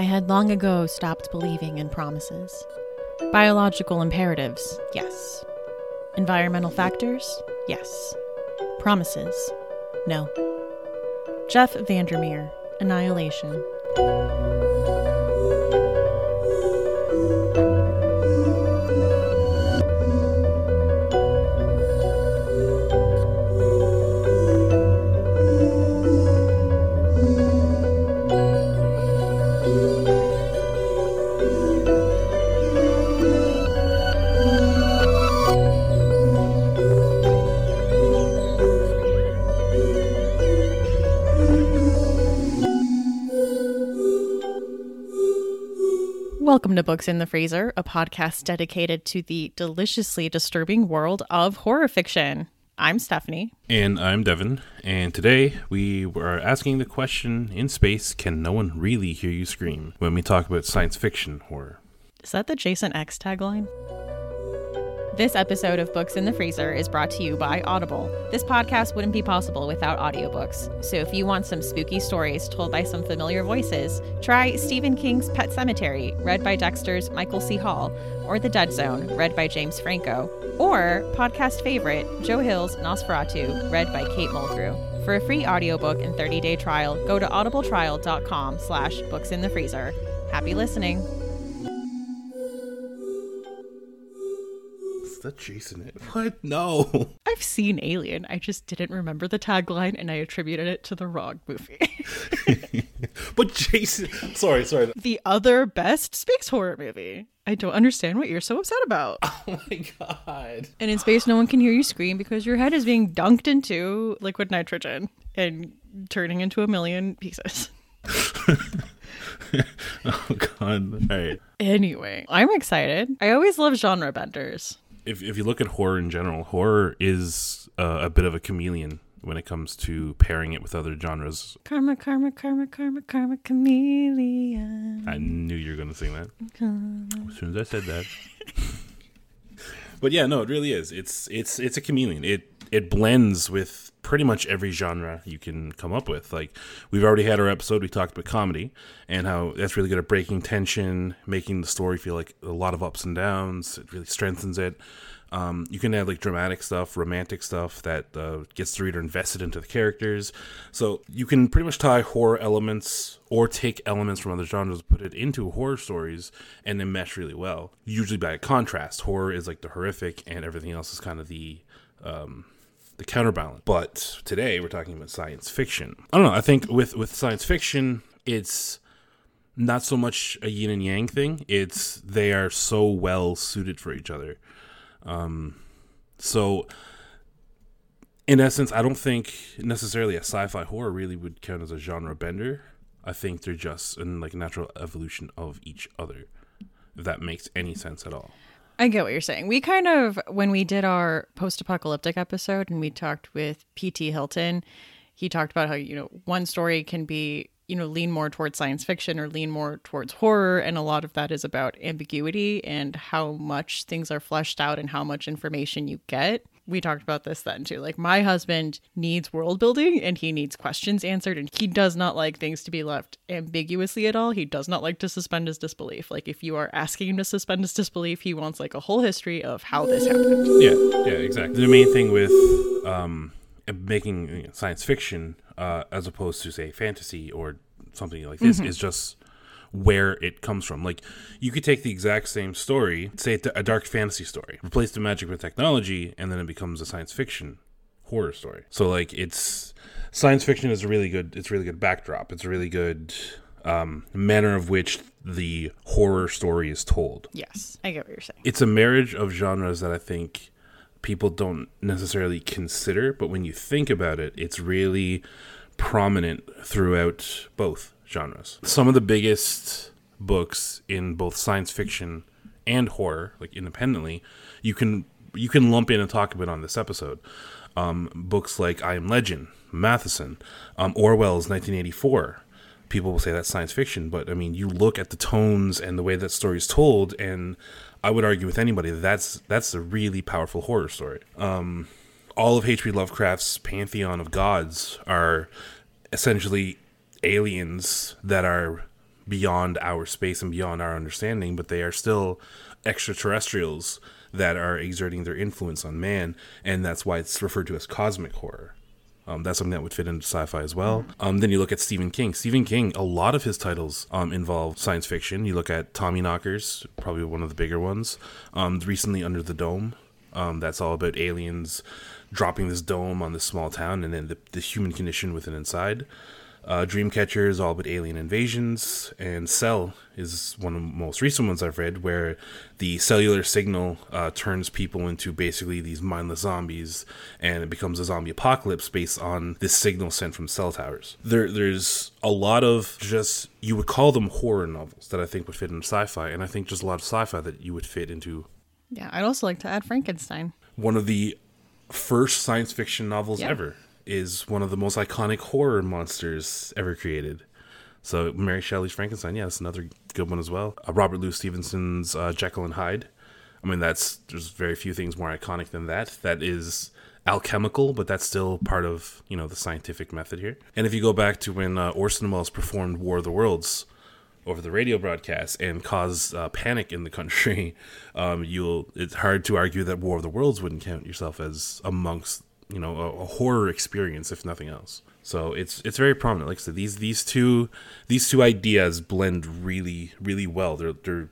I had long ago stopped believing in promises. Biological imperatives, yes. Environmental factors, yes. Promises, no. Jeff Vandermeer, Annihilation. Welcome to Books in the Freezer, a podcast dedicated to the deliciously disturbing world of horror fiction. I'm Stephanie. And I'm Devin. And today we are asking the question in space can no one really hear you scream when we talk about science fiction horror? Is that the Jason X tagline? This episode of Books in the Freezer is brought to you by Audible. This podcast wouldn't be possible without audiobooks. So if you want some spooky stories told by some familiar voices, try Stephen King's Pet Sematary, read by Dexter's Michael C. Hall, or The Dead Zone, read by James Franco, or podcast favorite Joe Hill's NOS4A2, read by Kate Mulgrew. For a free audiobook and 30-day trial, go to audibletrial.com slash books in the freezer. Happy listening. That Jason it? What? No. I've seen Alien. I just didn't remember the tagline and I attributed it to the wrong movie. but Jason, sorry, sorry. The other best space horror movie. I don't understand what you're so upset about. Oh my god. And in space, no one can hear you scream because your head is being dunked into liquid nitrogen and turning into a million pieces. oh god. All right. Anyway, I'm excited. I always love genre benders if if you look at horror in general, horror is uh, a bit of a chameleon when it comes to pairing it with other genres. Karma, karma, karma, karma, karma, chameleon. I knew you were going to sing that. As soon as I said that. but yeah, no, it really is. It's it's it's a chameleon. It it blends with pretty much every genre you can come up with. Like we've already had our episode, we talked about comedy and how that's really good at breaking tension, making the story feel like a lot of ups and downs. It really strengthens it. Um, you can add like dramatic stuff, romantic stuff that uh, gets the reader invested into the characters. So you can pretty much tie horror elements or take elements from other genres, put it into horror stories, and then mesh really well. Usually by contrast, horror is like the horrific, and everything else is kind of the um, the counterbalance. But today we're talking about science fiction. I don't know. I think with with science fiction, it's not so much a yin and yang thing. It's they are so well suited for each other. Um, so in essence, I don't think necessarily a sci-fi horror really would count as a genre bender. I think they're just in like natural evolution of each other. If that makes any sense at all. I get what you're saying. We kind of, when we did our post apocalyptic episode and we talked with P.T. Hilton, he talked about how, you know, one story can be, you know, lean more towards science fiction or lean more towards horror. And a lot of that is about ambiguity and how much things are fleshed out and how much information you get we talked about this then too. Like my husband needs world building and he needs questions answered and he does not like things to be left ambiguously at all. He does not like to suspend his disbelief. Like if you are asking him to suspend his disbelief, he wants like a whole history of how this happened. Yeah, yeah, exactly. The main thing with um making science fiction uh as opposed to say fantasy or something like this mm-hmm. is just where it comes from. Like you could take the exact same story, say a dark fantasy story, replace the magic with technology, and then it becomes a science fiction horror story. So like it's science fiction is a really good it's a really good backdrop. It's a really good um, manner of which the horror story is told. Yes, I get what you're saying. It's a marriage of genres that I think people don't necessarily consider, but when you think about it, it's really prominent throughout both genres. Some of the biggest books in both science fiction and horror, like independently, you can you can lump in and talk about on this episode. Um, books like I Am Legend, Matheson, um, Orwell's 1984. People will say that's science fiction, but I mean, you look at the tones and the way that story is told, and I would argue with anybody that that's that's a really powerful horror story. Um, all of H.P. Lovecraft's pantheon of gods are essentially aliens that are beyond our space and beyond our understanding, but they are still extraterrestrials that are exerting their influence on man, and that's why it's referred to as cosmic horror. Um, that's something that would fit into sci-fi as well. Um, then you look at Stephen King. Stephen King, a lot of his titles um, involve science fiction. You look at Tommyknockers, probably one of the bigger ones. Um, recently, Under the Dome, um, that's all about aliens dropping this dome on this small town and then the, the human condition within inside. Uh, Dreamcatcher is all but alien invasions, and Cell is one of the most recent ones I've read, where the cellular signal uh, turns people into basically these mindless zombies, and it becomes a zombie apocalypse based on this signal sent from cell towers. There, there's a lot of just you would call them horror novels that I think would fit into sci-fi, and I think just a lot of sci-fi that you would fit into. Yeah, I'd also like to add Frankenstein. One of the first science fiction novels ever is one of the most iconic horror monsters ever created. So Mary Shelley's Frankenstein, yeah, that's another good one as well. Uh, Robert Louis Stevenson's uh, Jekyll and Hyde. I mean, that's there's very few things more iconic than that. That is alchemical, but that's still part of you know the scientific method here. And if you go back to when uh, Orson Welles performed War of the Worlds over the radio broadcast and caused uh, panic in the country, um, you'll it's hard to argue that War of the Worlds wouldn't count yourself as amongst you know a, a horror experience if nothing else. So it's it's very prominent. Like I said, these these two these two ideas blend really really well. They're they're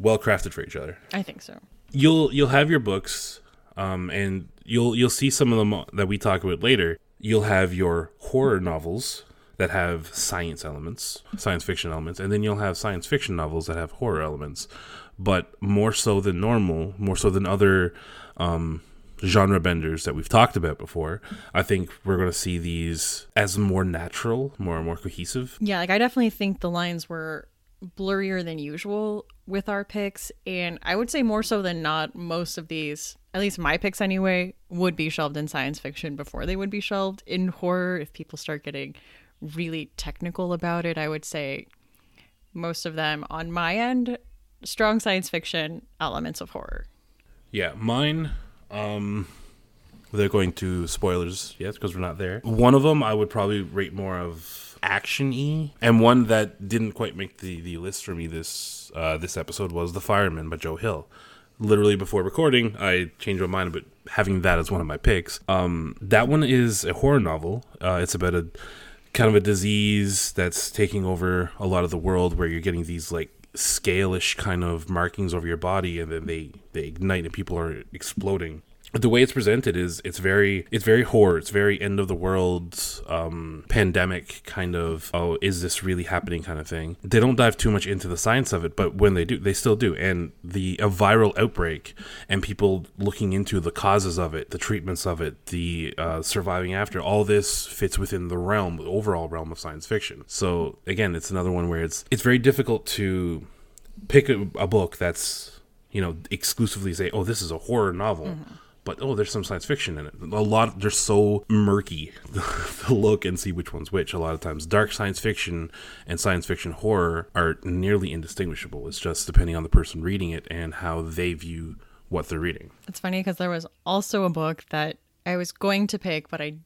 well crafted for each other I think so. you'll you'll have your books um, and you'll you'll see some of them that we talk about later you'll have your horror novels that have science elements science fiction elements and then you'll have science fiction novels that have horror elements but more so than normal more so than other um, genre benders that we've talked about before i think we're going to see these as more natural more and more cohesive Yeah, like I definitely think the lines were blurrier than usual with our picks, and I would say more so than not, most of these, at least my picks anyway, would be shelved in science fiction before they would be shelved in horror. If people start getting really technical about it, I would say most of them on my end, strong science fiction, elements of horror. Yeah, mine. Um, without going to spoilers yes, because we're not there. One of them I would probably rate more of action y, and one that didn't quite make the, the list for me this uh, this episode was The Fireman by Joe Hill. Literally before recording, I changed my mind about having that as one of my picks. Um, that one is a horror novel. Uh, it's about a kind of a disease that's taking over a lot of the world, where you're getting these like scalish kind of markings over your body, and then they they ignite and people are exploding. The way it's presented is it's very it's very horror. It's very end of the world um, pandemic kind of oh is this really happening kind of thing. They don't dive too much into the science of it, but when they do, they still do. And the a viral outbreak and people looking into the causes of it, the treatments of it, the uh, surviving after, all this fits within the realm, the overall realm of science fiction. So again, it's another one where it's it's very difficult to pick a, a book that's you know exclusively say oh this is a horror novel but oh there's some science fiction in it a lot they're so murky to look and see which one's which a lot of times dark science fiction and science fiction horror are nearly indistinguishable it's just depending on the person reading it and how they view what they're reading It's funny because there was also a book that I was going to pick, but I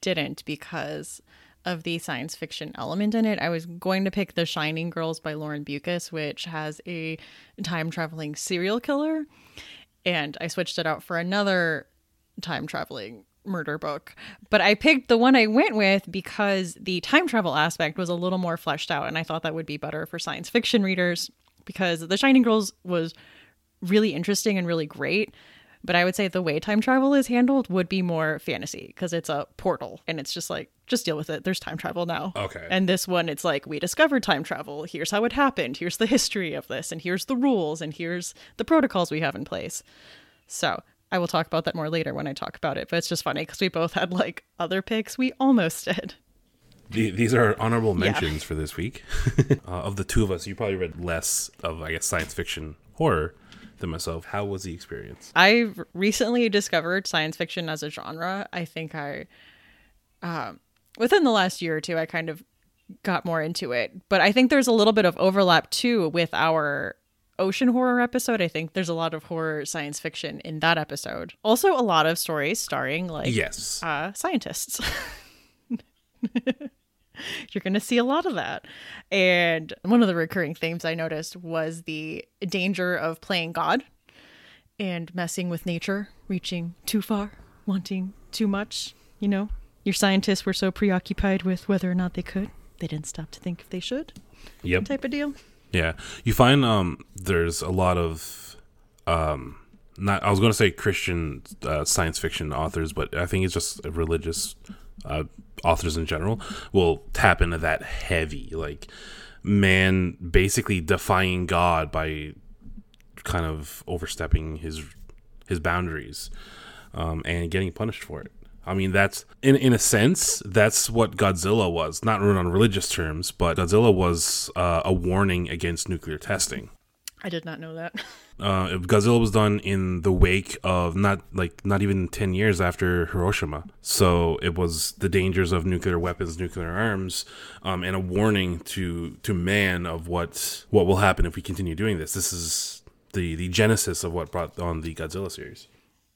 didn't because of the science fiction element in it. I was going to pick The Shining Girls by Lauren Beukes, which has a time traveling serial killer. And I switched it out for another time traveling murder book. But I picked the one I went with because the time travel aspect was a little more fleshed out. And I thought that would be better for science fiction readers because The Shining Girls was really interesting and really great. But I would say the way time travel is handled would be more fantasy because it's a portal and it's just like, just deal with it. There's time travel now. Okay. And this one, it's like, we discovered time travel. Here's how it happened. Here's the history of this. And here's the rules. And here's the protocols we have in place. So I will talk about that more later when I talk about it. But it's just funny because we both had like other picks we almost did. These are honorable mentions for this week. uh, of the two of us, you probably read less of, I guess, science fiction horror than myself. How was the experience? I recently discovered science fiction as a genre. I think I, um, within the last year or two, I kind of got more into it. But I think there's a little bit of overlap too with our ocean horror episode. I think there's a lot of horror science fiction in that episode. Also, a lot of stories starring like Yes. uh, scientists. you're going to see a lot of that. And one of the recurring themes I noticed was the danger of playing God and messing with nature, reaching too far, wanting too much. You know, your scientists were so preoccupied with whether or not they could, they didn't stop to think if they should. Yep. Type of deal. Yeah, you find um there's a lot of um not I was going to say Christian uh, science fiction authors, but I think it's just religious uh, authors in general will tap into that heavy like man basically defying God by kind of overstepping his his boundaries um, and getting punished for it. I mean, that's in in a sense that's what Godzilla was. Not on religious terms, but Godzilla was uh, a warning against nuclear testing. I did not know that. Uh, Godzilla was done in the wake of not like not even ten years after Hiroshima, so it was the dangers of nuclear weapons, nuclear arms, um, and a warning to to man of what what will happen if we continue doing this. This is the the genesis of what brought on the Godzilla series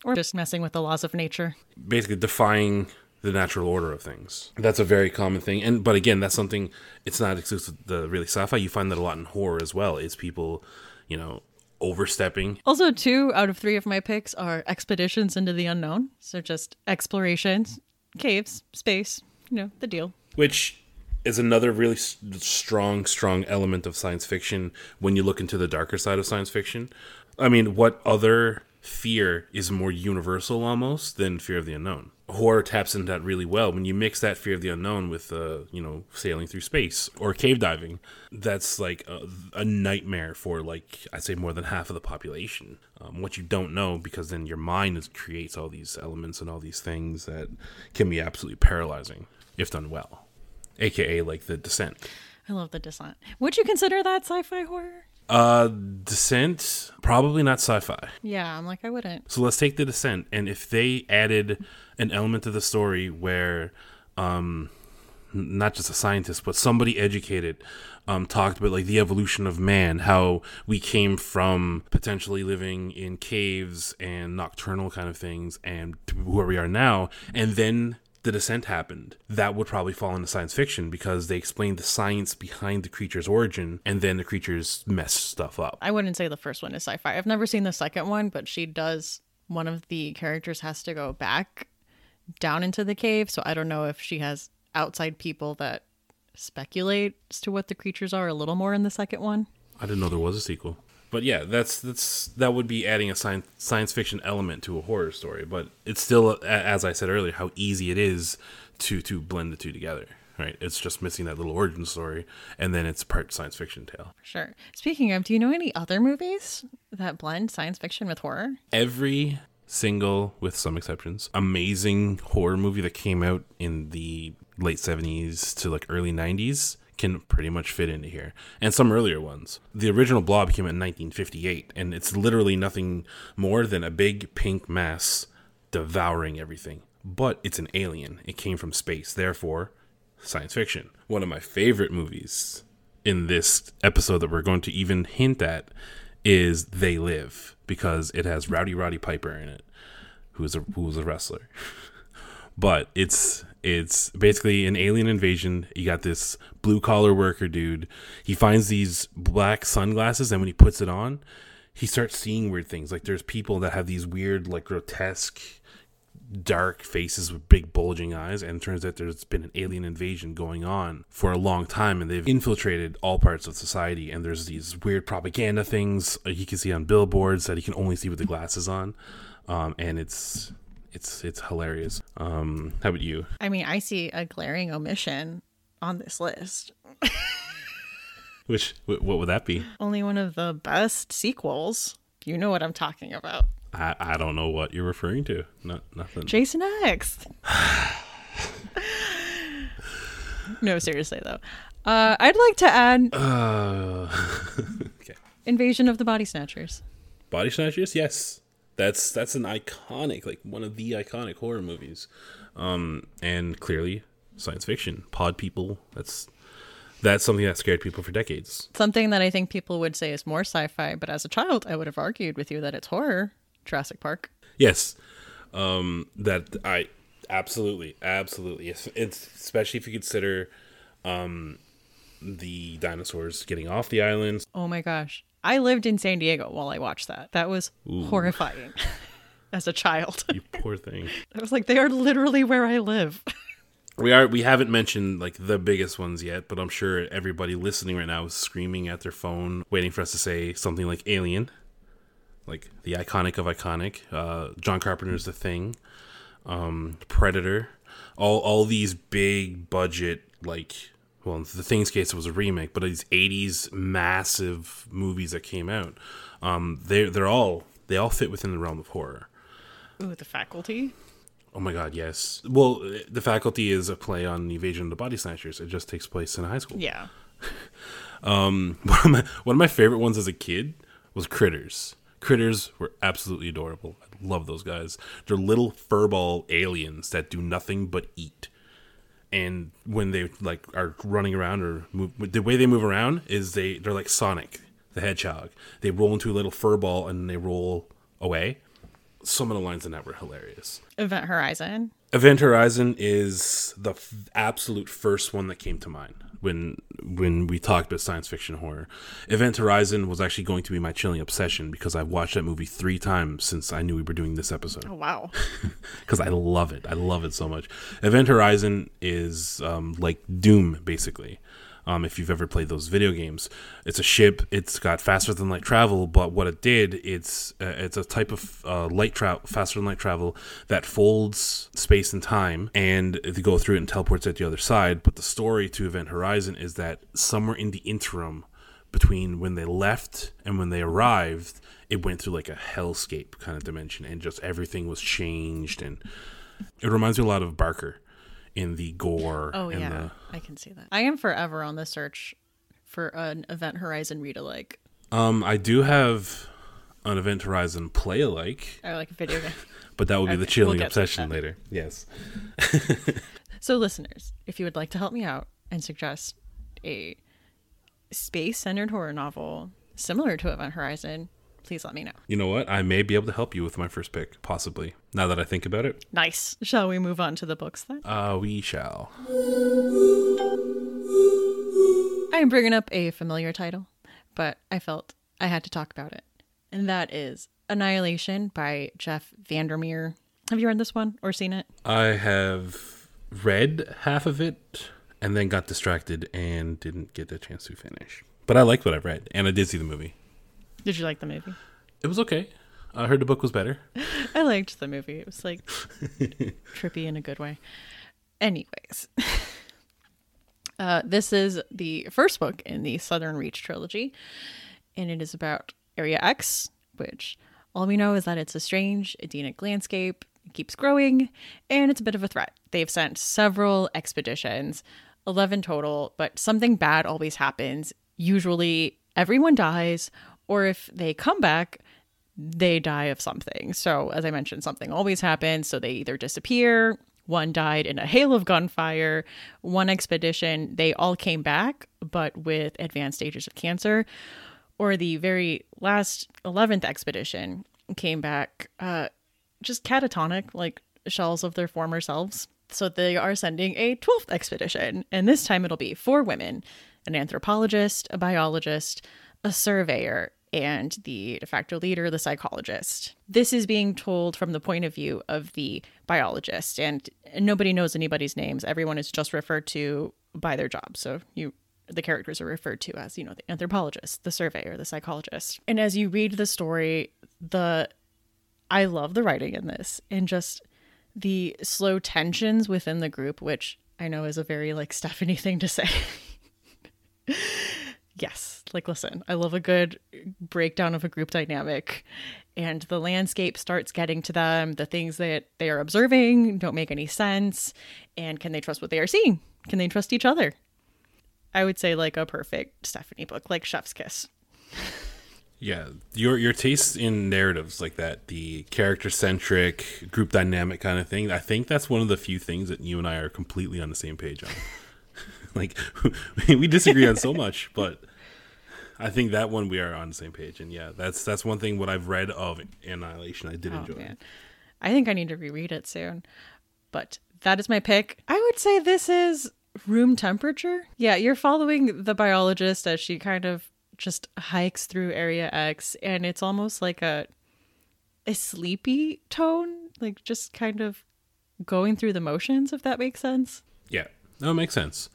or just messing with the laws of nature. Basically, defying the natural order of things. That's a very common thing, and but again, that's something. It's not exclusive to the really sci-fi. You find that a lot in horror as well. Is people, you know, overstepping. Also, two out of three of my picks are expeditions into the unknown. So just explorations, caves, space, you know, the deal. Which is another really strong, strong element of science fiction when you look into the darker side of science fiction. I mean, what other fear is more universal almost than fear of the unknown. Horror taps into that really well. When you mix that fear of the unknown with, uh, you know, sailing through space or cave diving, that's like a, a nightmare for like I'd say more than half of the population. Um, what you don't know, because then your mind is, creates all these elements and all these things that can be absolutely paralyzing if done well, aka like the Descent. I love the Descent. Would you consider that sci-fi horror? Uh, Descent, probably not sci-fi. Yeah, I'm like I wouldn't. So let's take the Descent, and if they added an element to the story where, um, not just a scientist, but somebody educated, um, talked about like the evolution of man, how we came from potentially living in caves and nocturnal kind of things, and where we are now, and then the descent happened, that would probably fall into science fiction because they explained the science behind the creature's origin and then the creatures mess stuff up. I wouldn't say the first one is sci fi. I've never seen the second one, but she does. One of the characters has to go back down into the cave. So I don't know if she has outside people that speculate as to what the creatures are a little more in the second one. I didn't know there was a sequel but yeah, that's that's that would be adding a science science fiction element to a horror story. But it's still, as I said earlier, how easy it is to to blend the two together. Right, it's just missing that little origin story, and then it's part science fiction tale. Sure. Speaking of, do you know any other movies that blend science fiction with horror? Every single, with some exceptions, amazing horror movie that came out in the late 70s to like early 90s can pretty much fit into here, and some earlier ones. The original Blob came out in 1958, and it's literally nothing more than a big pink mass devouring everything. But it's an alien. It came from space, therefore, science fiction. One of my favorite movies in this episode that we're going to even hint at is They Live because it has Rowdy Roddy Piper in it, who's a who's a wrestler. but it's it's basically an alien invasion. You got this blue collar worker dude. He finds these black sunglasses, and when he puts it on, he starts seeing weird things. Like there's people that have these weird, like grotesque, dark faces with big bulging eyes, and turns out there's been an alien invasion going on for a long time, and they've infiltrated all parts of society. And there's these weird propaganda things he can see on billboards that he can only see with the glasses on, um, and it's it's it's hilarious. Um, how about you? I mean, I see a glaring omission on this list. Which what would that be? Only one of the best sequels. You know what I'm talking about. I, I don't know what you're referring to. Not nothing. Jason X. no, seriously though. Uh, I'd like to add. Uh, okay. Invasion of the Body Snatchers. Body Snatchers, yes that's that's an iconic, like one of the iconic horror movies, um, and clearly science fiction. Pod people. That's that's something that scared people for decades. Something that I think people would say is more sci-fi, but as a child, I would have argued with you that it's horror. Jurassic Park. Yes, um, that I absolutely, absolutely. It's, it's especially if you consider Um, the dinosaurs getting off the islands. Oh my gosh. I lived in San Diego while I watched that. That was horrifying as a child. You poor thing. I was like, they are literally where I live. We are we haven't mentioned like the biggest ones yet, but I'm sure everybody listening right now is screaming at their phone, waiting for us to say something like Alien, like the iconic of iconic. Uh, John Carpenter's The Thing, um, Predator, all all these big budget like well, in the Thing's case it was a remake, but these '80s massive movies that came out, um, they they're all they all fit within the realm of horror. Ooh, the faculty. Oh my god, yes. Well, the faculty is a play on the Invasion of the Body Snatchers. It just takes place in a high school. Yeah. Um, one of my one of my favorite ones as a kid was Critters. Critters were absolutely adorable. I love those guys. They're little furball aliens that do nothing but eat. And when they like are running around or move, the way they move around is they they're like Sonic the Hedgehog. They roll into a little furball and they roll away. Some of the lines in that were hilarious. Event Horizon. Event Horizon is the f- absolute first one that came to mind when when we talked about science fiction horror. Event Horizon was actually going to be my chilling obsession because I've watched that movie three times since I knew we were doing this episode. Oh wow. Because I love it. I love it so much. Event Horizon is um, like Doom, basically. Um, if you've ever played those video games, it's a ship. It's got faster than light travel, but what it did, it's uh, it's a type of uh, light travel, faster than light travel that folds space and time, and to go through it and teleports at the other side. But the story to Event Horizon is that somewhere in the interim between when they left and when they arrived, it went through like a hellscape kind of dimension, and just everything was changed. And it reminds me a lot of Barker in the gore. Oh yeah, the, I can see that. I am forever on the search for an Event Horizon read alike. Um, I do have an Event Horizon play alike, I like a video game. but that will be the chilling we'll obsession later. Yes. So, listeners, if you would like to help me out and suggest a space centered horror novel similar to Event Horizon, please let me know. You know what? I may be able to help you with my first pick, possibly. Now that I think about it, Nice. Shall we move on to the books then? uh, we shall. I am bringing up a familiar title, but I felt I had to talk about it. And that is Annihilation by Jeff Vandermeer. Have you read this one or seen it? I have read half of it and then got distracted and didn't get the chance to finish. But I liked what I've read, and I did see the movie. Did you like the movie? It was okay. I heard the book was better. I liked the movie. It was like trippy in a good way. Anyways, uh, this is the first book in the Southern Reach trilogy, and it is about Area X, which all we know is that it's a strange Edenic landscape, it keeps growing, and it's a bit of a threat. They've sent several expeditions, 11 total, but something bad always happens. Usually, everyone dies, or if they come back, they die of something. So, as I mentioned, something always happens. So, they either disappear, one died in a hail of gunfire, one expedition, they all came back, but with advanced stages of cancer. Or the very last 11th expedition came back uh, just catatonic, like shells of their former selves. So, they are sending a 12th expedition. And this time it'll be four women an anthropologist, a biologist, a surveyor, and the de facto leader, the psychologist. This is being told from the point of view of the biologist, and nobody knows anybody's names. Everyone is just referred to by their job. So you the characters are referred to as, you know, the anthropologist, the surveyor, the psychologist. And as you read the story, the I love the writing in this and just the slow tensions within the group, which I know is a very like Stephanie thing to say. yes, like listen, I love a good breakdown of a group dynamic and the landscape starts getting to them. The things that they are observing don't make any sense. And can they trust what they are seeing? Can they trust each other? I would say like a perfect Stephanie book, like Chef's Kiss. Yeah, your your taste in narratives like that, the character centric, group dynamic kind of thing. I think that's one of the few things that you and I are completely on the same page on. like we disagree on so much, but I think that one we are on the same page. And yeah, that's that's one thing what I've read of Annihilation I did oh, enjoy. Oh, man. I think I need to reread it soon. But that is my pick. I would say this is room temperature. Yeah, you're following the biologist as she kind of just hikes through Area X, and it's almost like a a sleepy tone, like just kind of going through the motions, if that makes sense. Yeah, no, it makes sense.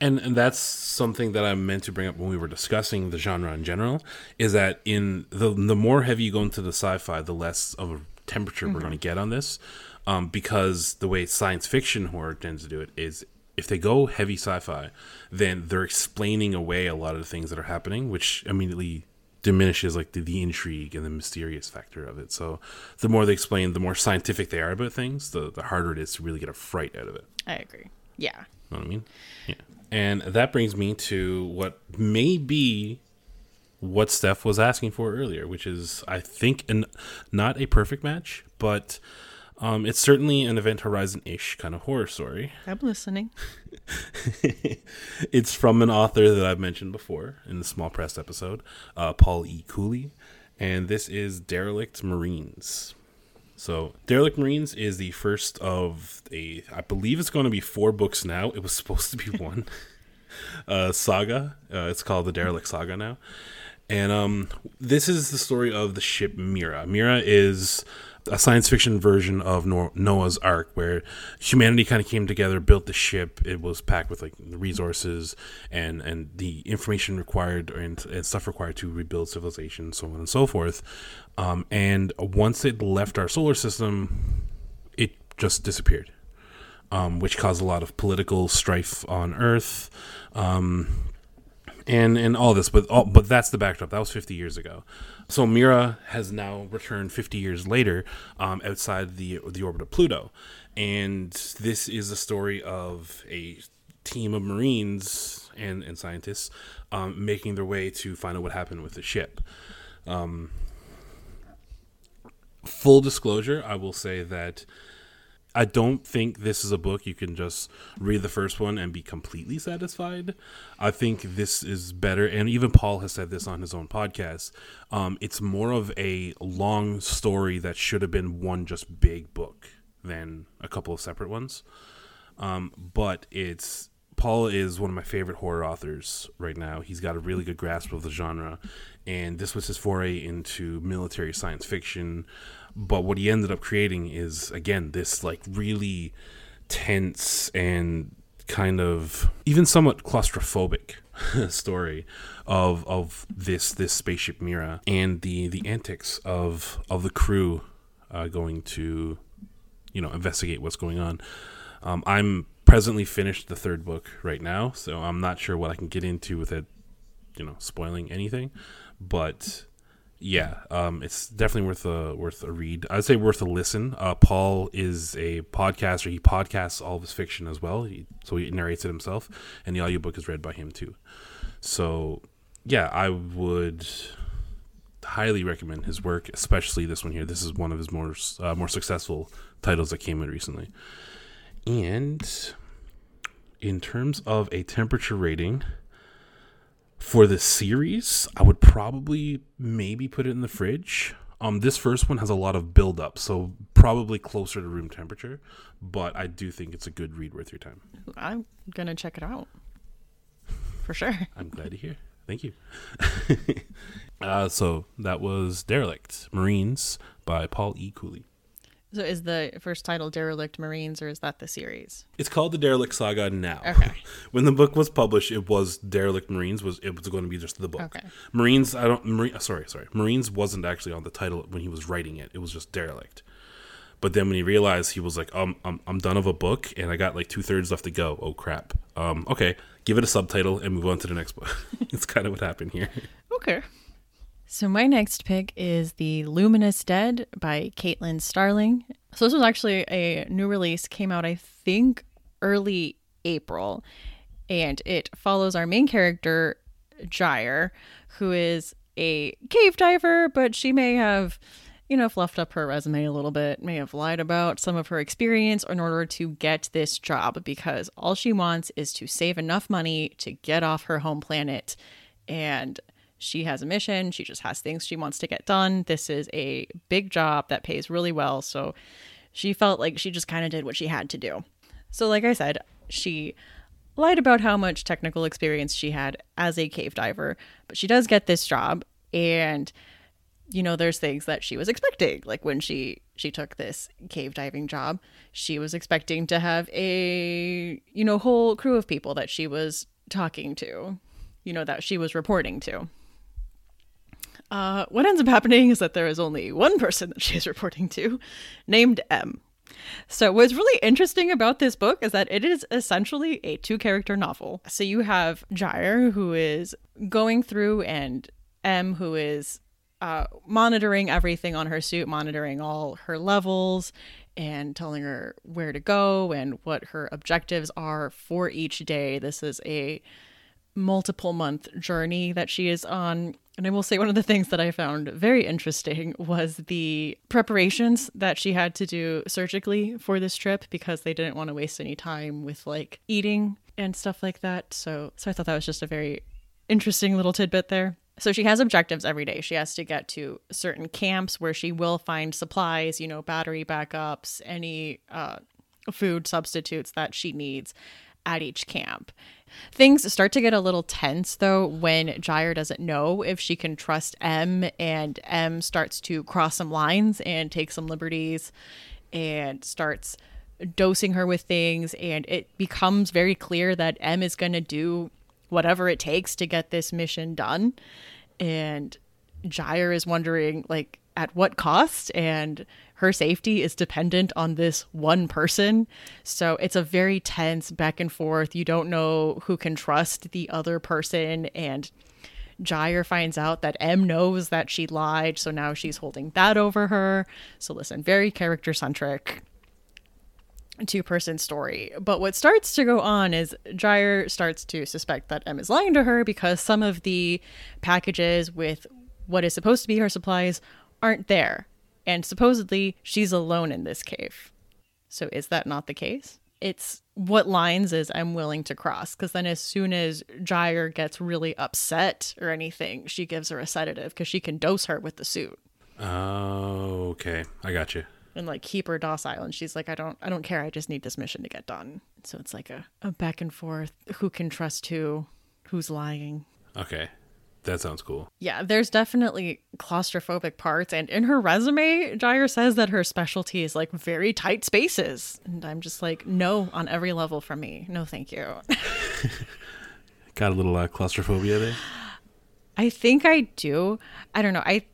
And and that's something that I meant to bring up when we were discussing the genre in general. Is that in the the more heavy you go into the sci-fi, the less of a temperature mm-hmm. we're going to get on this, um, because the way science fiction horror tends to do it is if they go heavy sci-fi, then they're explaining away a lot of the things that are happening, which immediately diminishes like the, the intrigue and the mysterious factor of it. So the more they explain, the more scientific they are about things, the, the harder it is to really get a fright out of it. I agree. Yeah. Know what I mean? Yeah. And that brings me to what may be what Steph was asking for earlier, which is, I think, an, not a perfect match, but um, it's certainly an Event Horizon ish kind of horror story. I'm listening. it's from an author that I've mentioned before in the small press episode, uh, Paul E. Cooley, and this is Derelict Marines. So, Derelict Marines is the first of a, I believe it's going to be four books now. It was supposed to be one uh, saga. Uh, it's called the Derelict Saga now. And um, this is the story of the ship Mira. Mira is a science fiction version of Noah's Ark, where humanity kind of came together, built the ship. It was packed with like resources and and the information required and, and stuff required to rebuild civilization, so on and so forth. Um, and once it left our solar system, it just disappeared, um, which caused a lot of political strife on Earth. Um, and and all this, but all, but that's the backdrop. That was 50 years ago. So Mira has now returned 50 years later, um, outside the the orbit of Pluto, and this is a story of a team of Marines and and scientists um, making their way to find out what happened with the ship. Um, full disclosure, I will say that I don't think this is a book you can just read the first one and be completely satisfied. I think this is better, and even Paul has said this on his own podcast. Um, it's more of a long story that should have been one just big book than a couple of separate ones. Um, but it's Paul is one of my favorite horror authors right now. He's got a really good grasp of the genre, and this was his foray into military science fiction. But what he ended up creating is again this like really tense and kind of even somewhat claustrophobic story of of this this spaceship Mira and the the antics of of the crew uh, going to you know investigate what's going on. Um, I'm presently finished the third book right now, so I'm not sure what I can get into with it, you know, spoiling anything. But yeah, um, it's definitely worth a worth a read. I'd say worth a listen. Uh, Paul is a podcaster. He podcasts all of his fiction as well, he, so he narrates it himself, and the audiobook is read by him too. So, yeah, I would highly recommend his work, especially this one here. This is one of his more uh, more successful titles that came in recently. And in terms of a temperature rating, for the series, I would probably maybe put it in the fridge. Um, this first one has a lot of build up, so probably closer to room temperature, but I do think it's a good read worth your time. I'm gonna check it out for sure. I'm glad to hear. Thank you. uh, so that was Derelict Marines by Paul E. Cooley. So is the first title Derelict Marines or is that the series? It's called the Derelict Saga now. Okay. when the book was published, it was Derelict Marines was it was going to be just the book. Okay. Marines I don't Marine, sorry, sorry. Marines wasn't actually on the title when he was writing it. It was just Derelict. But then when he realized he was like, um, I'm, I'm done of a book and I got like two thirds left to go. Oh crap. Um, okay, give it a subtitle and move on to the next book. it's kind of what happened here. Okay. So my next pick is The Luminous Dead by Caitlin Starling. So this was actually a new release, came out I think early April, and it follows our main character Gyre, who is a cave diver, but she may have you know, fluffed up her resume a little bit, may have lied about some of her experience in order to get this job because all she wants is to save enough money to get off her home planet and she has a mission. She just has things she wants to get done. This is a big job that pays really well. So she felt like she just kind of did what she had to do. So, like I said, she lied about how much technical experience she had as a cave diver, but she does get this job and you know there's things that she was expecting like when she she took this cave diving job she was expecting to have a you know whole crew of people that she was talking to you know that she was reporting to uh, what ends up happening is that there is only one person that she's reporting to named m so, what's really interesting about this book is that it is essentially a two character novel. So, you have Gyre, who is going through, and M, who is uh, monitoring everything on her suit, monitoring all her levels, and telling her where to go and what her objectives are for each day. This is a multiple month journey that she is on. And I will say one of the things that I found very interesting was the preparations that she had to do surgically for this trip because they didn't want to waste any time with like eating and stuff like that. So so I thought that was just a very interesting little tidbit there. So she has objectives every day. She has to get to certain camps where she will find supplies, you know, battery backups, any uh, food substitutes that she needs at each camp. Things start to get a little tense though when Gyre doesn't know if she can trust M and M starts to cross some lines and take some liberties and starts dosing her with things and it becomes very clear that M is going to do whatever it takes to get this mission done. And Gyre is wondering like at what cost and her safety is dependent on this one person. So it's a very tense back and forth. You don't know who can trust the other person. And Gyre finds out that M knows that she lied. So now she's holding that over her. So listen, very character centric two person story. But what starts to go on is Gyre starts to suspect that M is lying to her because some of the packages with what is supposed to be her supplies aren't there and supposedly she's alone in this cave. So is that not the case? It's what lines is I'm willing to cross because then as soon as Gyre gets really upset or anything, she gives her a sedative because she can dose her with the suit. Oh, okay. I got you. And like keep her docile, and she's like, I don't, I don't care. I just need this mission to get done. So it's like a, a back and forth. Who can trust who? Who's lying? Okay. That sounds cool. Yeah, there's definitely claustrophobic parts. And in her resume, Gyre says that her specialty is like very tight spaces. And I'm just like, no, on every level from me. No, thank you. Got a little uh, claustrophobia there? I think I do. I don't know. I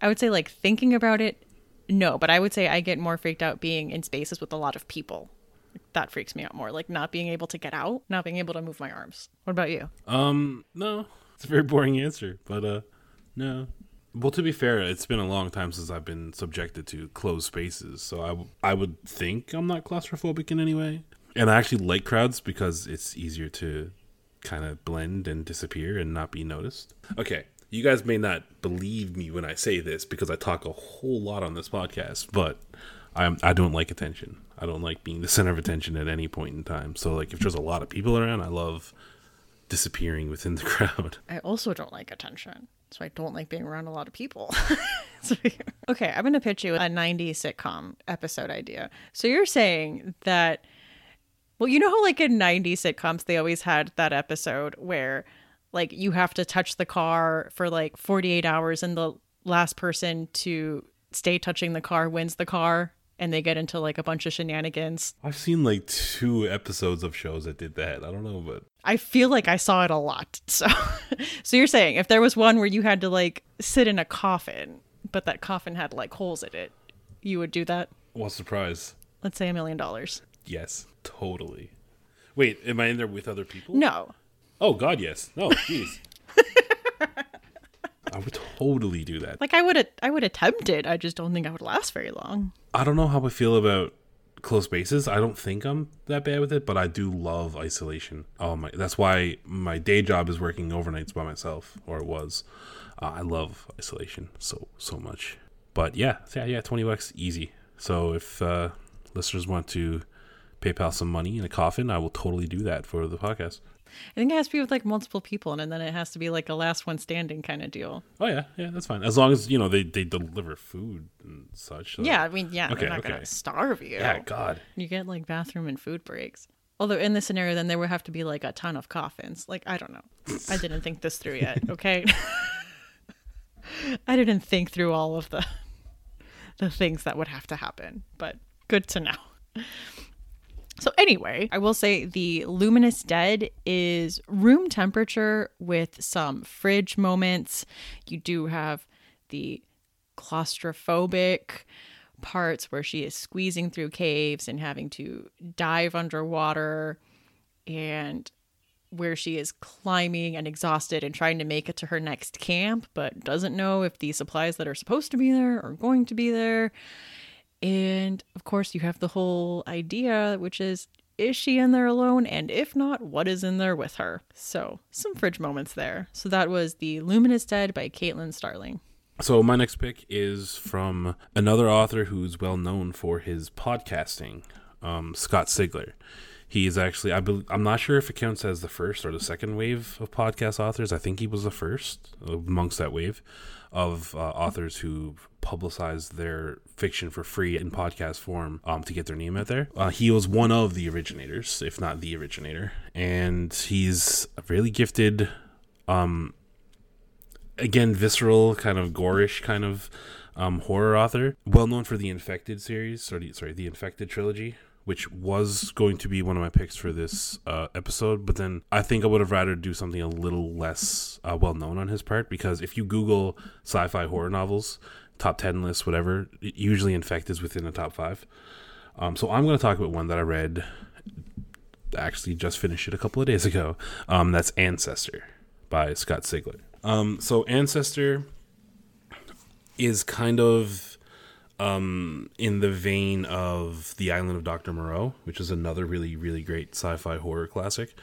I would say like thinking about it, no, but I would say I get more freaked out being in spaces with a lot of people. That freaks me out more. Like not being able to get out, not being able to move my arms. What about you? Um, no. It's a very boring answer, but uh, no. Well, to be fair, it's been a long time since I've been subjected to closed spaces, so I, w- I would think I'm not claustrophobic in any way. And I actually like crowds because it's easier to kind of blend and disappear and not be noticed. Okay, you guys may not believe me when I say this because I talk a whole lot on this podcast, but I'm I don't like attention. I don't like being the center of attention at any point in time. So like if there's a lot of people around, I love disappearing within the crowd. I also don't like attention. So I don't like being around a lot of people. okay, I'm going to pitch you a 90s sitcom episode idea. So you're saying that, well, you know how, like, in 90s sitcoms, they always had that episode where, like, you have to touch the car for like 48 hours and the last person to stay touching the car wins the car and they get into like a bunch of shenanigans. I've seen like two episodes of shows that did that. I don't know, but I feel like I saw it a lot. So so you're saying if there was one where you had to like sit in a coffin, but that coffin had like holes in it, you would do that? What surprise? Let's say a million dollars. Yes, totally. Wait, am I in there with other people? No. Oh God, yes. No, jeez. I would totally do that. Like I would I would attempt it. I just don't think I would last very long. I don't know how I feel about close spaces. I don't think I'm that bad with it, but I do love isolation. Oh my, that's why my day job is working overnights by myself, or it was. Uh, I love isolation so so much. But yeah, yeah, yeah, twenty bucks easy. So if uh, listeners want to PayPal some money in a coffin, I will totally do that for the podcast. I think it has to be with like multiple people, and then it has to be like a last one standing kind of deal. Oh yeah, yeah, that's fine. As long as you know they, they deliver food and such. So. Yeah, I mean, yeah, okay, they're not okay. gonna starve you. Yeah, God. You get like bathroom and food breaks. Although in this scenario, then there would have to be like a ton of coffins. Like I don't know. I didn't think this through yet. Okay. I didn't think through all of the the things that would have to happen, but good to know. So anyway, I will say the luminous dead is room temperature with some fridge moments. You do have the claustrophobic parts where she is squeezing through caves and having to dive underwater and where she is climbing and exhausted and trying to make it to her next camp, but doesn't know if the supplies that are supposed to be there are going to be there. And of course, you have the whole idea, which is is she in there alone? And if not, what is in there with her? So, some fridge moments there. So, that was The Luminous Dead by Caitlin Starling. So, my next pick is from another author who's well known for his podcasting, um, Scott Sigler. He is actually, I be, I'm not sure if it counts as the first or the second wave of podcast authors. I think he was the first amongst that wave of uh, authors who publicized their fiction for free in podcast form um, to get their name out there. Uh, he was one of the originators, if not the originator, and he's a really gifted, um, again, visceral, kind of gorish kind of um, horror author. Well known for the Infected series, sorry, sorry, the Infected trilogy, which was going to be one of my picks for this uh, episode, but then I think I would have rather do something a little less uh, well known on his part because if you Google sci-fi horror novels, top ten lists, whatever, usually Infect is within the top five. Um, so I'm going to talk about one that I read. Actually, just finished it a couple of days ago. Um, that's Ancestor by Scott Sigler. Um, so Ancestor is kind of um, in the vein of The Island of Dr. Moreau, which is another really, really great sci fi horror classic.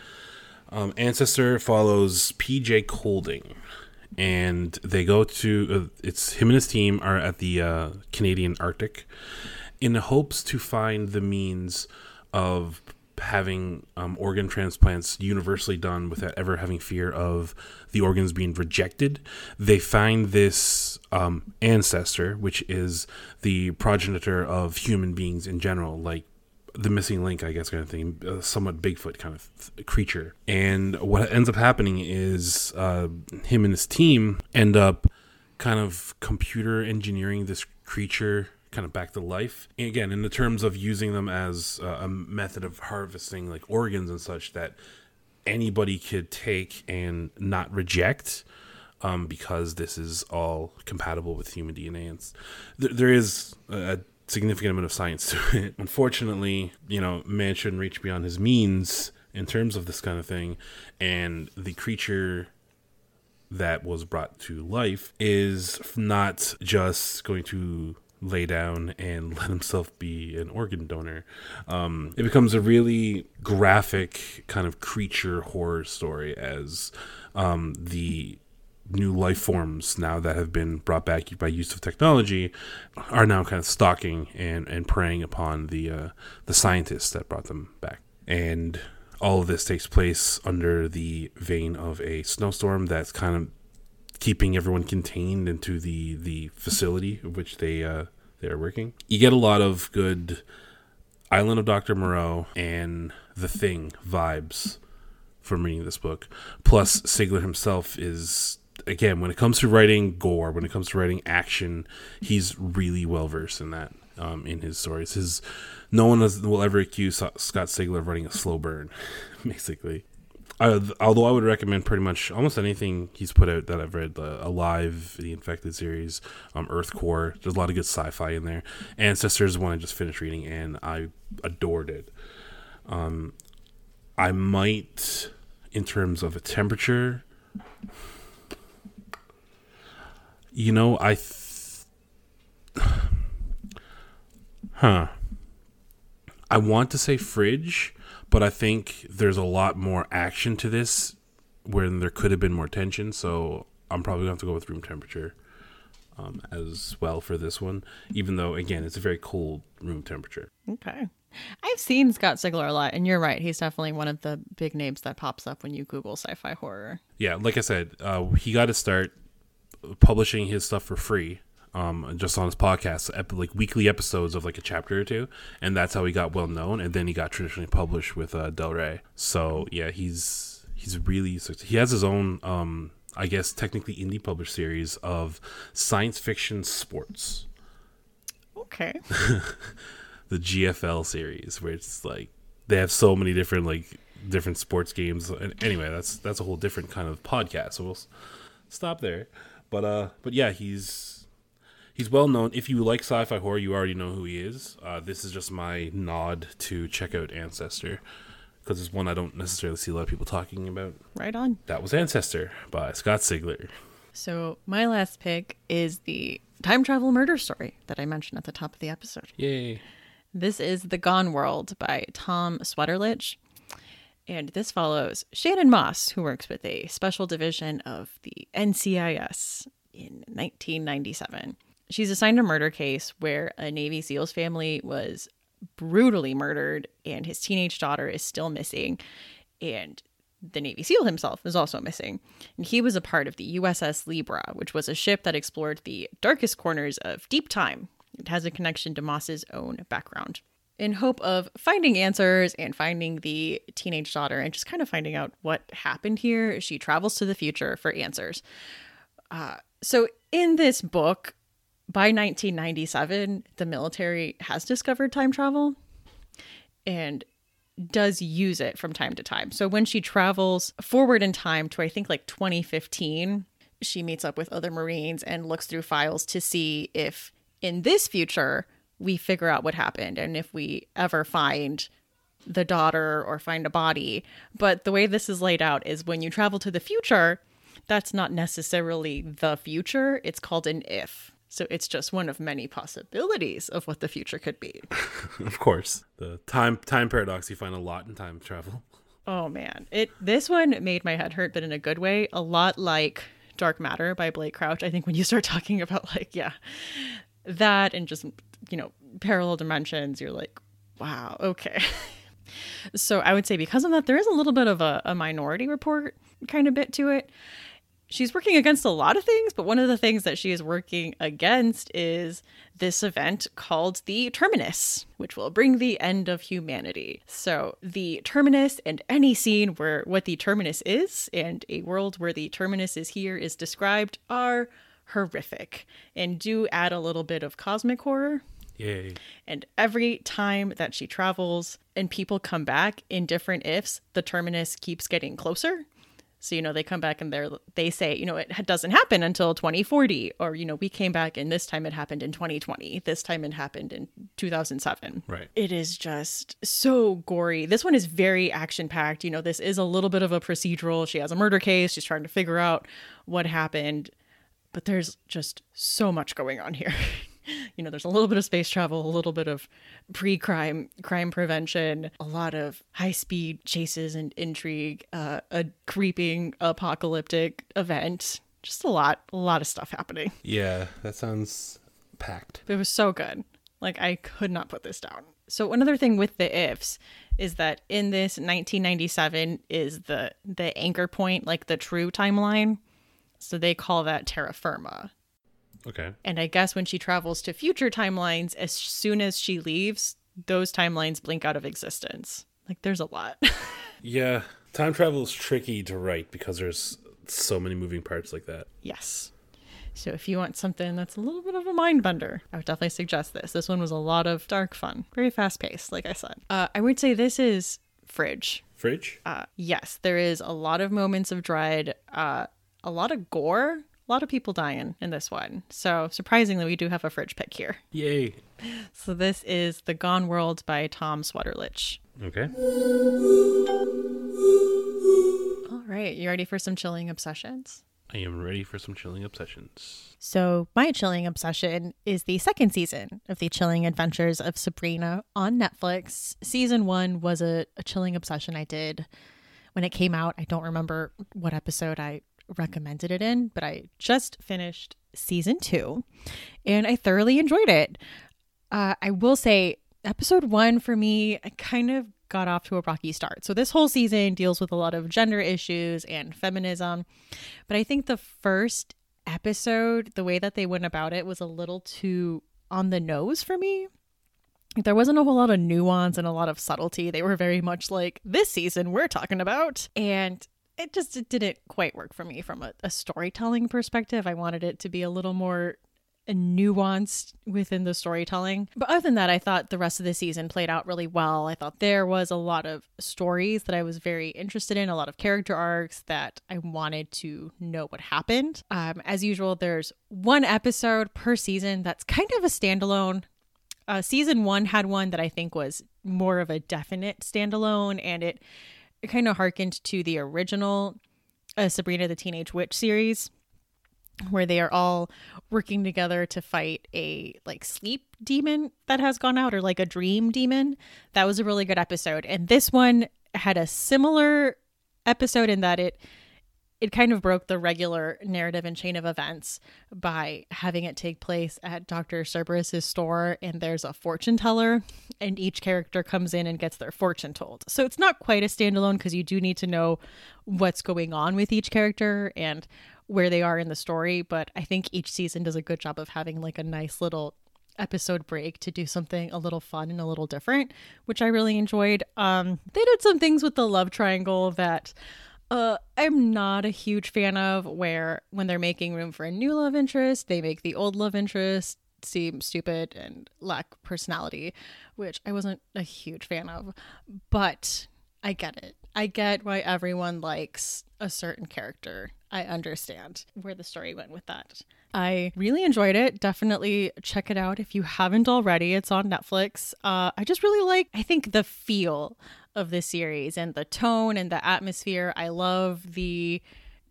Um, Ancestor follows PJ Colding, and they go to uh, it's him and his team are at the uh, Canadian Arctic in hopes to find the means of having um, organ transplants universally done without ever having fear of the organs being rejected. They find this um, ancestor, which is the progenitor of human beings in general, like the missing link, I guess, kind of thing, somewhat Bigfoot kind of th- creature. And what ends up happening is uh, him and his team end up kind of computer engineering this creature kind of back to life. And again, in the terms of using them as uh, a method of harvesting like organs and such that anybody could take and not reject. Um, because this is all compatible with human DNA. And th- there is a significant amount of science to it. Unfortunately, you know, man shouldn't reach beyond his means in terms of this kind of thing. And the creature that was brought to life is not just going to lay down and let himself be an organ donor. Um, it becomes a really graphic kind of creature horror story as um, the new life forms now that have been brought back by use of technology are now kind of stalking and, and preying upon the uh, the scientists that brought them back. And all of this takes place under the vein of a snowstorm that's kind of keeping everyone contained into the the facility of which they uh, they are working. You get a lot of good Island of Dr. Moreau and The Thing vibes from reading this book. Plus, Sigler himself is again when it comes to writing gore, when it comes to writing action, he's really well versed in that. Um, in his stories, his no one has, will ever accuse Scott Sigler of writing a slow burn, basically. Uh, although I would recommend pretty much almost anything he's put out that I've read, uh, Alive, the Infected series, um, EarthCore. There's a lot of good sci-fi in there. Ancestors, one I just finished reading, and I adored it. Um, I might, in terms of a temperature, you know, I, th- huh, I want to say fridge but I think there's a lot more action to this where there could have been more tension. So I'm probably going to have to go with room temperature um, as well for this one, even though, again, it's a very cold room temperature. Okay. I've seen Scott Sigler a lot, and you're right. He's definitely one of the big names that pops up when you Google sci fi horror. Yeah, like I said, uh, he got to start publishing his stuff for free um, just on his podcast, ep- like weekly episodes of like a chapter or two, and that's how he got well known. And then he got traditionally published with uh, Del Rey. So yeah, he's he's really he has his own, um, I guess technically indie published series of science fiction sports. Okay. the GFL series where it's like they have so many different like different sports games. And anyway, that's that's a whole different kind of podcast. So we'll s- stop there. But uh, but yeah, he's he's well known. If you like sci-fi horror, you already know who he is. Uh, this is just my nod to check out Ancestor because it's one I don't necessarily see a lot of people talking about. Right on. That was Ancestor by Scott Sigler. So my last pick is the time travel murder story that I mentioned at the top of the episode. Yay! This is The Gone World by Tom Sweterlitsch. And this follows Shannon Moss, who works with a special division of the NCIS in 1997. She's assigned a murder case where a Navy SEALs family was brutally murdered and his teenage daughter is still missing. And the Navy SEAL himself is also missing. And he was a part of the USS Libra, which was a ship that explored the darkest corners of deep time. It has a connection to Moss's own background. In hope of finding answers and finding the teenage daughter and just kind of finding out what happened here, she travels to the future for answers. Uh, so, in this book, by 1997, the military has discovered time travel and does use it from time to time. So when she travels forward in time to I think like 2015, she meets up with other Marines and looks through files to see if in this future we figure out what happened and if we ever find the daughter or find a body. But the way this is laid out is when you travel to the future, that's not necessarily the future. It's called an if. So it's just one of many possibilities of what the future could be. Of course, the time time paradox you find a lot in time travel. Oh man, it this one made my head hurt, but in a good way. A lot like Dark Matter by Blake Crouch. I think when you start talking about like yeah, that and just you know parallel dimensions, you're like, wow, okay. so I would say because of that, there is a little bit of a, a minority report kind of bit to it. She's working against a lot of things, but one of the things that she is working against is this event called the Terminus, which will bring the end of humanity. So, the Terminus and any scene where what the Terminus is and a world where the Terminus is here is described are horrific and do add a little bit of cosmic horror. Yay! And every time that she travels and people come back in different ifs, the terminus keeps getting closer. So, you know, they come back and they're, they say, you know, it doesn't happen until 2040. Or, you know, we came back and this time it happened in 2020. This time it happened in 2007. Right. It is just so gory. This one is very action packed. You know, this is a little bit of a procedural. She has a murder case. She's trying to figure out what happened. But there's just so much going on here. you know, there's a little bit of space travel, a little bit of pre-crime, crime prevention, a lot of high-speed chases and intrigue, uh, a creeping apocalyptic event. Just a lot, a lot of stuff happening. Yeah, that sounds packed. It was so good. Like I could not put this down. So another thing with the ifs is that in this 1997 is the the anchor point, like the true timeline. So they call that terra firma. Okay. And I guess when she travels to future timelines, as soon as she leaves, those timelines blink out of existence. Like there's a lot. Yeah, time travel is tricky to write because there's so many moving parts like that. yes. So if you want something that's a little bit of a mind bender, I would definitely suggest this. This one was a lot of dark fun, very fast paced, like I said. Uh, I would say this is Fridge. Fridge? Uh, yes, there is a lot of moments of dread, uh, a lot of gore, a lot of people dying in this one. So surprisingly, we do have a Fridge pick here. Yay. So this is The Gone World by Tom Sweterlitsch. Okay. All right, you ready for some chilling obsessions? I am ready for some chilling obsessions. So, my chilling obsession is the second season of the chilling adventures of Sabrina on Netflix. Season one was a, a chilling obsession I did when it came out. I don't remember what episode I recommended it in, but I just finished season two and I thoroughly enjoyed it. Uh, I will say, episode one for me, I kind of got off to a rocky start. So, this whole season deals with a lot of gender issues and feminism. But I think the first episode, the way that they went about it was a little too on the nose for me. There wasn't a whole lot of nuance and a lot of subtlety. They were very much like, this season we're talking about. And it just it didn't quite work for me from a, a storytelling perspective. I wanted it to be a little more nuanced within the storytelling. But other than that, I thought the rest of the season played out really well. I thought there was a lot of stories that I was very interested in, a lot of character arcs that I wanted to know what happened. Um, as usual, there's one episode per season that's kind of a standalone. Uh, season one had one that I think was more of a definite standalone, and it, it kind of harkened to the original uh, Sabrina the Teenage Witch series where they are all working together to fight a like sleep demon that has gone out or like a dream demon. That was a really good episode. And this one had a similar episode in that it it kind of broke the regular narrative and chain of events by having it take place at Dr. Cerberus's store and there's a fortune teller and each character comes in and gets their fortune told. So it's not quite a standalone because you do need to know what's going on with each character and where they are in the story, but I think each season does a good job of having like a nice little episode break to do something a little fun and a little different, which I really enjoyed. Um they did some things with the love triangle that uh I'm not a huge fan of where when they're making room for a new love interest, they make the old love interest seem stupid and lack personality, which I wasn't a huge fan of. But I get it. I get why everyone likes a certain character. I understand where the story went with that. I really enjoyed it. Definitely check it out if you haven't already. It's on Netflix. Uh, I just really like, I think, the feel of the series and the tone and the atmosphere. I love the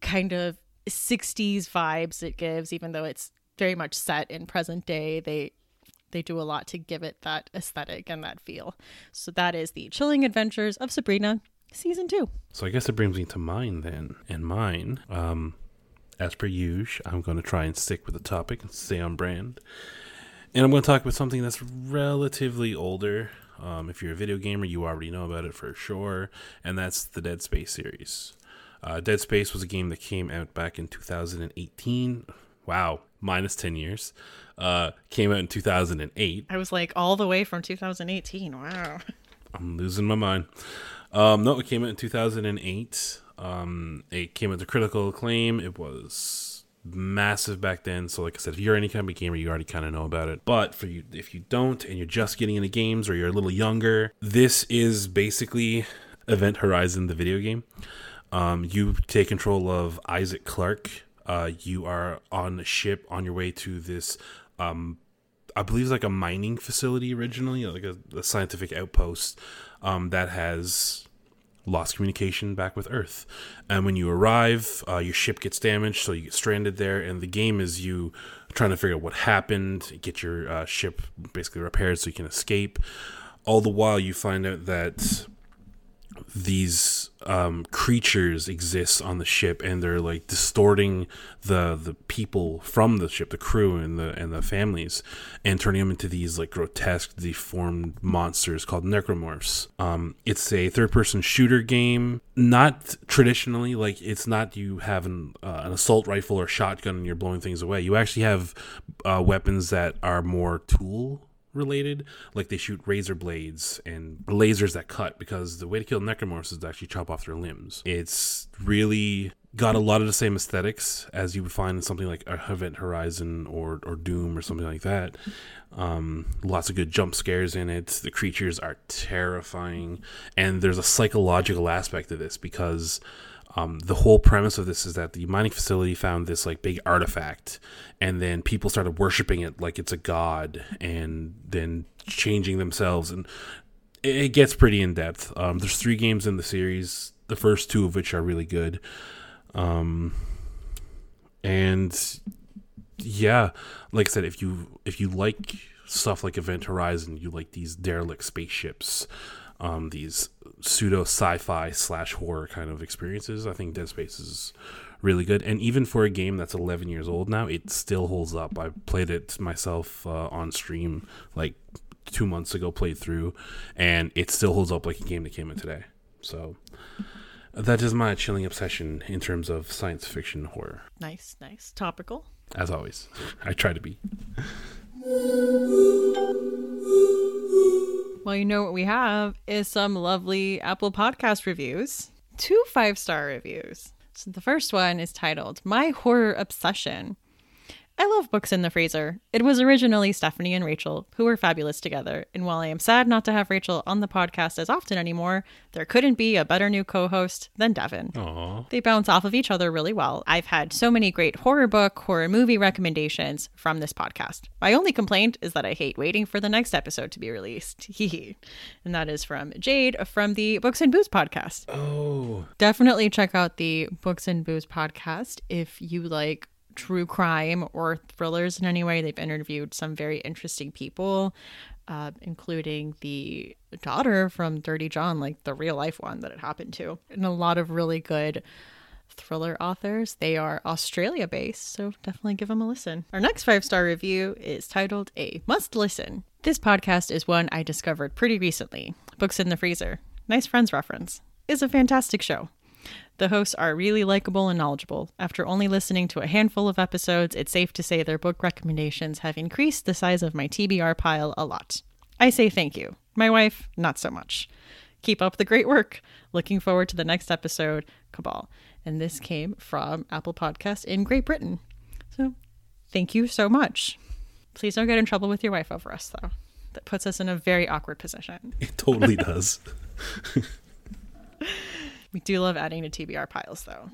kind of 60s vibes it gives, even though it's very much set in present day. They they do a lot to give it that aesthetic and that feel. So that is the Chilling Adventures of Sabrina season two. So I guess it brings me to mine then. And mine, um, as per usual, I'm going to try and stick with the topic and stay on brand. And I'm going to talk about something that's relatively older. Um, if you're a video gamer, you already know about it for sure, and that's the Dead Space series. Uh, Dead Space was a game that came out back in 2018. Wow, minus 10 years. Uh, came out in 2008. I was like all the way from 2018. Wow. I'm losing my mind. Um, no, it came out in 2008. Um, it came out to critical acclaim. It was massive back then. So, like I said, if you're any kind of gamer, you already kind of know about it. But for you, if you don't, and you're just getting into games, or you're a little younger, this is basically Event Horizon, the video game. Um, you take control of Isaac Clarke. Uh, you are on a ship on your way to this um, I believe it's like a mining facility originally, like a, a scientific outpost um, that has lost communication back with Earth. And when you arrive, uh, your ship gets damaged, so you get stranded there. And the game is you trying to figure out what happened, get your uh, ship basically repaired so you can escape. All the while, you find out that these um, creatures exist on the ship and they're like distorting the the people from the ship the crew and the and the families and turning them into these like grotesque deformed monsters called necromorphs. Um, it's a third person shooter game. Not traditionally like it's not you have an, uh, an assault rifle or shotgun and you're blowing things away. You actually have uh, weapons that are more tool related. Like they shoot razor blades and lasers that cut because the way to kill necromorphs is to actually chop off their limbs. It's really got a lot of the same aesthetics as you would find in something like Event Horizon or, or Doom or something like that. Um, lots of good jump scares in it. The creatures are terrifying, and there's a psychological aspect to this because um, the whole premise of this is that the mining facility found this like big artifact, and then people started worshiping it like it's a god, and then changing themselves, and it, gets pretty in depth. Um, there's three games in the series, the first two of which are really good, um, and yeah, like I said, if you if you like stuff like Event Horizon, you like these derelict spaceships um, these pseudo sci-fi slash horror kind of experiences. I think Dead Space is really good, and even for a game that's 11 years old now, it still holds up. I played it myself uh, on stream like two months ago, played through, and it still holds up like a game that came out today. So, That is my chilling obsession in terms of science fiction horror. Nice, nice. Topical. As always, I try to be. Well, you know what we have is some lovely Apple Podcast reviews. Two five star reviews. So the first one is titled My Horror Obsession. I love books in the freezer. It was originally Stephanie and Rachel, who were fabulous together, and while I am sad not to have Rachel on the podcast as often anymore, there couldn't be a better new co host than Devin. Aww. They bounce off of each other really well. I've had so many great horror book, horror movie recommendations from this podcast. My only complaint is that I hate waiting for the next episode to be released. and that is from Jade from the Books and Booze podcast. Oh. Definitely check out the Books and Booze podcast if you like true crime or thrillers in any way. They've interviewed some very interesting people, uh, including the daughter from Dirty John, like the real life one that it happened to, and a lot of really good thriller authors. They are Australia based, so definitely give them a listen. Our next five star review is titled A Must Listen. This podcast is one I discovered pretty recently. Books in the Freezer. Nice Friends reference. Is a fantastic show. The hosts are really likable and knowledgeable. After only listening to a handful of episodes, it's safe to say their book recommendations have increased the size of my TBR pile a lot. I say thank you. My wife, not so much. Keep up the great work. Looking forward to the next episode, Cabal. And this came from Apple Podcast in Great Britain. So thank you so much. Please don't get in trouble with your wife over us, though. That puts us in a very awkward position. It totally does. We do love adding to TBR piles, though.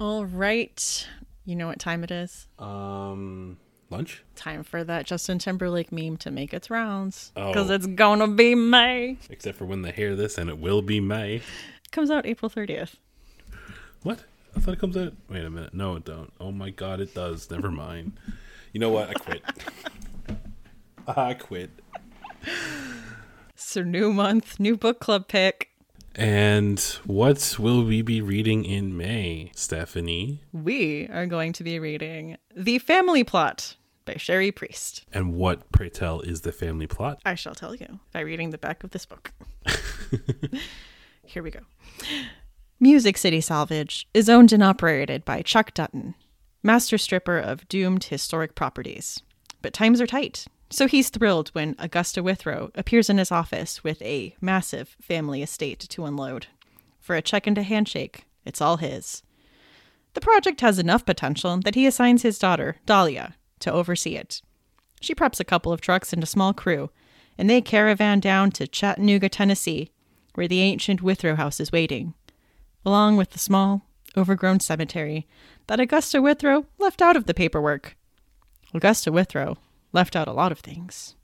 All right. You know what time it is? um, lunch? Time for that Justin Timberlake meme to make its rounds. Oh. Because it's gonna be May. Except for when they hear this, and it will be May. It comes out April 30th. What? I thought it comes out. Wait a minute. No, it don't. Oh my god, it does. Never mind. You know what? I quit. I quit. So, new month, new book club pick. And what will we be reading in May, Stephanie? We are going to be reading The Family Plot by Cherie Priest. And what, pray tell, is the family plot? I shall tell you by reading the back of this book. Here we go. Music City Salvage is owned and operated by Chuck Dutton, master stripper of doomed historic properties. But times are tight, so he's thrilled when Augusta Withrow appears in his office with a massive family estate to unload. For a check and a handshake, it's all his. The project has enough potential that he assigns his daughter, Dahlia, to oversee it. She preps a couple of trucks and a small crew, and they caravan down to Chattanooga, Tennessee, where the ancient Withrow house is waiting, along with the small, overgrown cemetery that Augusta Withrow left out of the paperwork. Augusta Withrow left out a lot of things.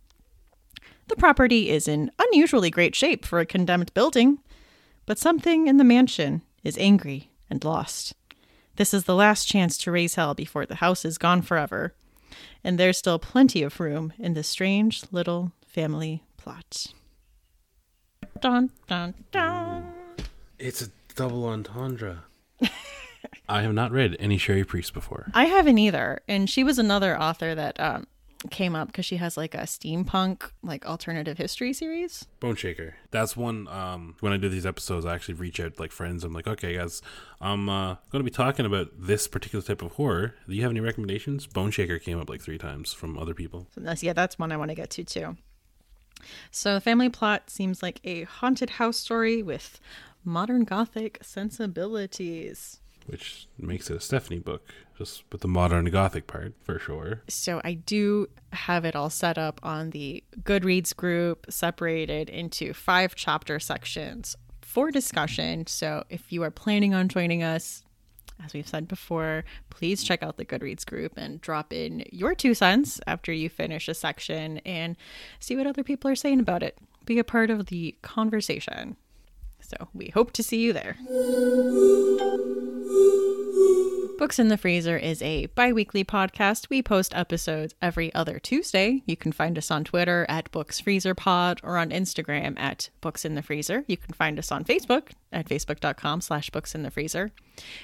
The property is in unusually great shape for a condemned building, but something in the mansion is angry and lost. This is the last chance to raise hell before the house is gone forever, and there's still plenty of room in this strange little family plot. Dun dun dun. It's a double entendre. I have not read any Cherie Priest before. I haven't either, and she was another author that um, came up because she has like a steampunk like alternative history series. Boneshaker. That's one. Um, when I do these episodes, I actually reach out to, like friends. I'm like, okay, guys, I'm uh, going to be talking about this particular type of horror. Do you have any recommendations? Boneshaker came up like three times from other people. So that's, yeah, that's one I want to get to too. So the family plot seems like a haunted house story with modern gothic sensibilities. Which makes it a Stephanie book, just with the modern gothic part for sure. So I do have it all set up on the Goodreads group, separated into five chapter sections for discussion. So if you are planning on joining us, as we've said before, please check out the Goodreads group and drop in your two cents after you finish a section and see what other people are saying about it. Be a part of the conversation. So we hope to see you there. Books in the Freezer is a bi weekly podcast. We post episodes every other Tuesday. You can find us on Twitter at Books Freezer Pod or on Instagram at Books in the Freezer. You can find us on Facebook at facebook.com slash books in the freezer.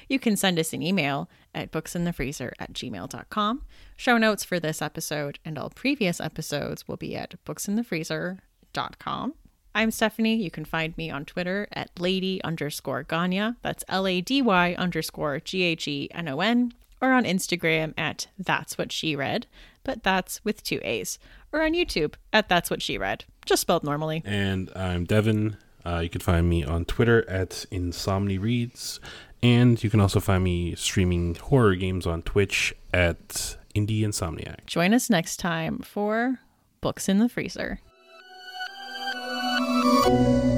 You can send us an email at booksinthefreezer at gmail.com. Show notes for this episode and all previous episodes will be at booksinthefreezer.com. I'm Stephanie. You can find me on Twitter at lady underscore Ghenon. That's L A D Y underscore G H E N O N. Or on Instagram at That's What She Read, but that's with two A's. Or on YouTube at That's What She Read, just spelled normally. And I'm Devin. Uh, you can find me on Twitter at Insomni Reads. And you can also find me streaming horror games on Twitch at Indie Insomniac. Join us next time for Books in the Freezer. Thank you.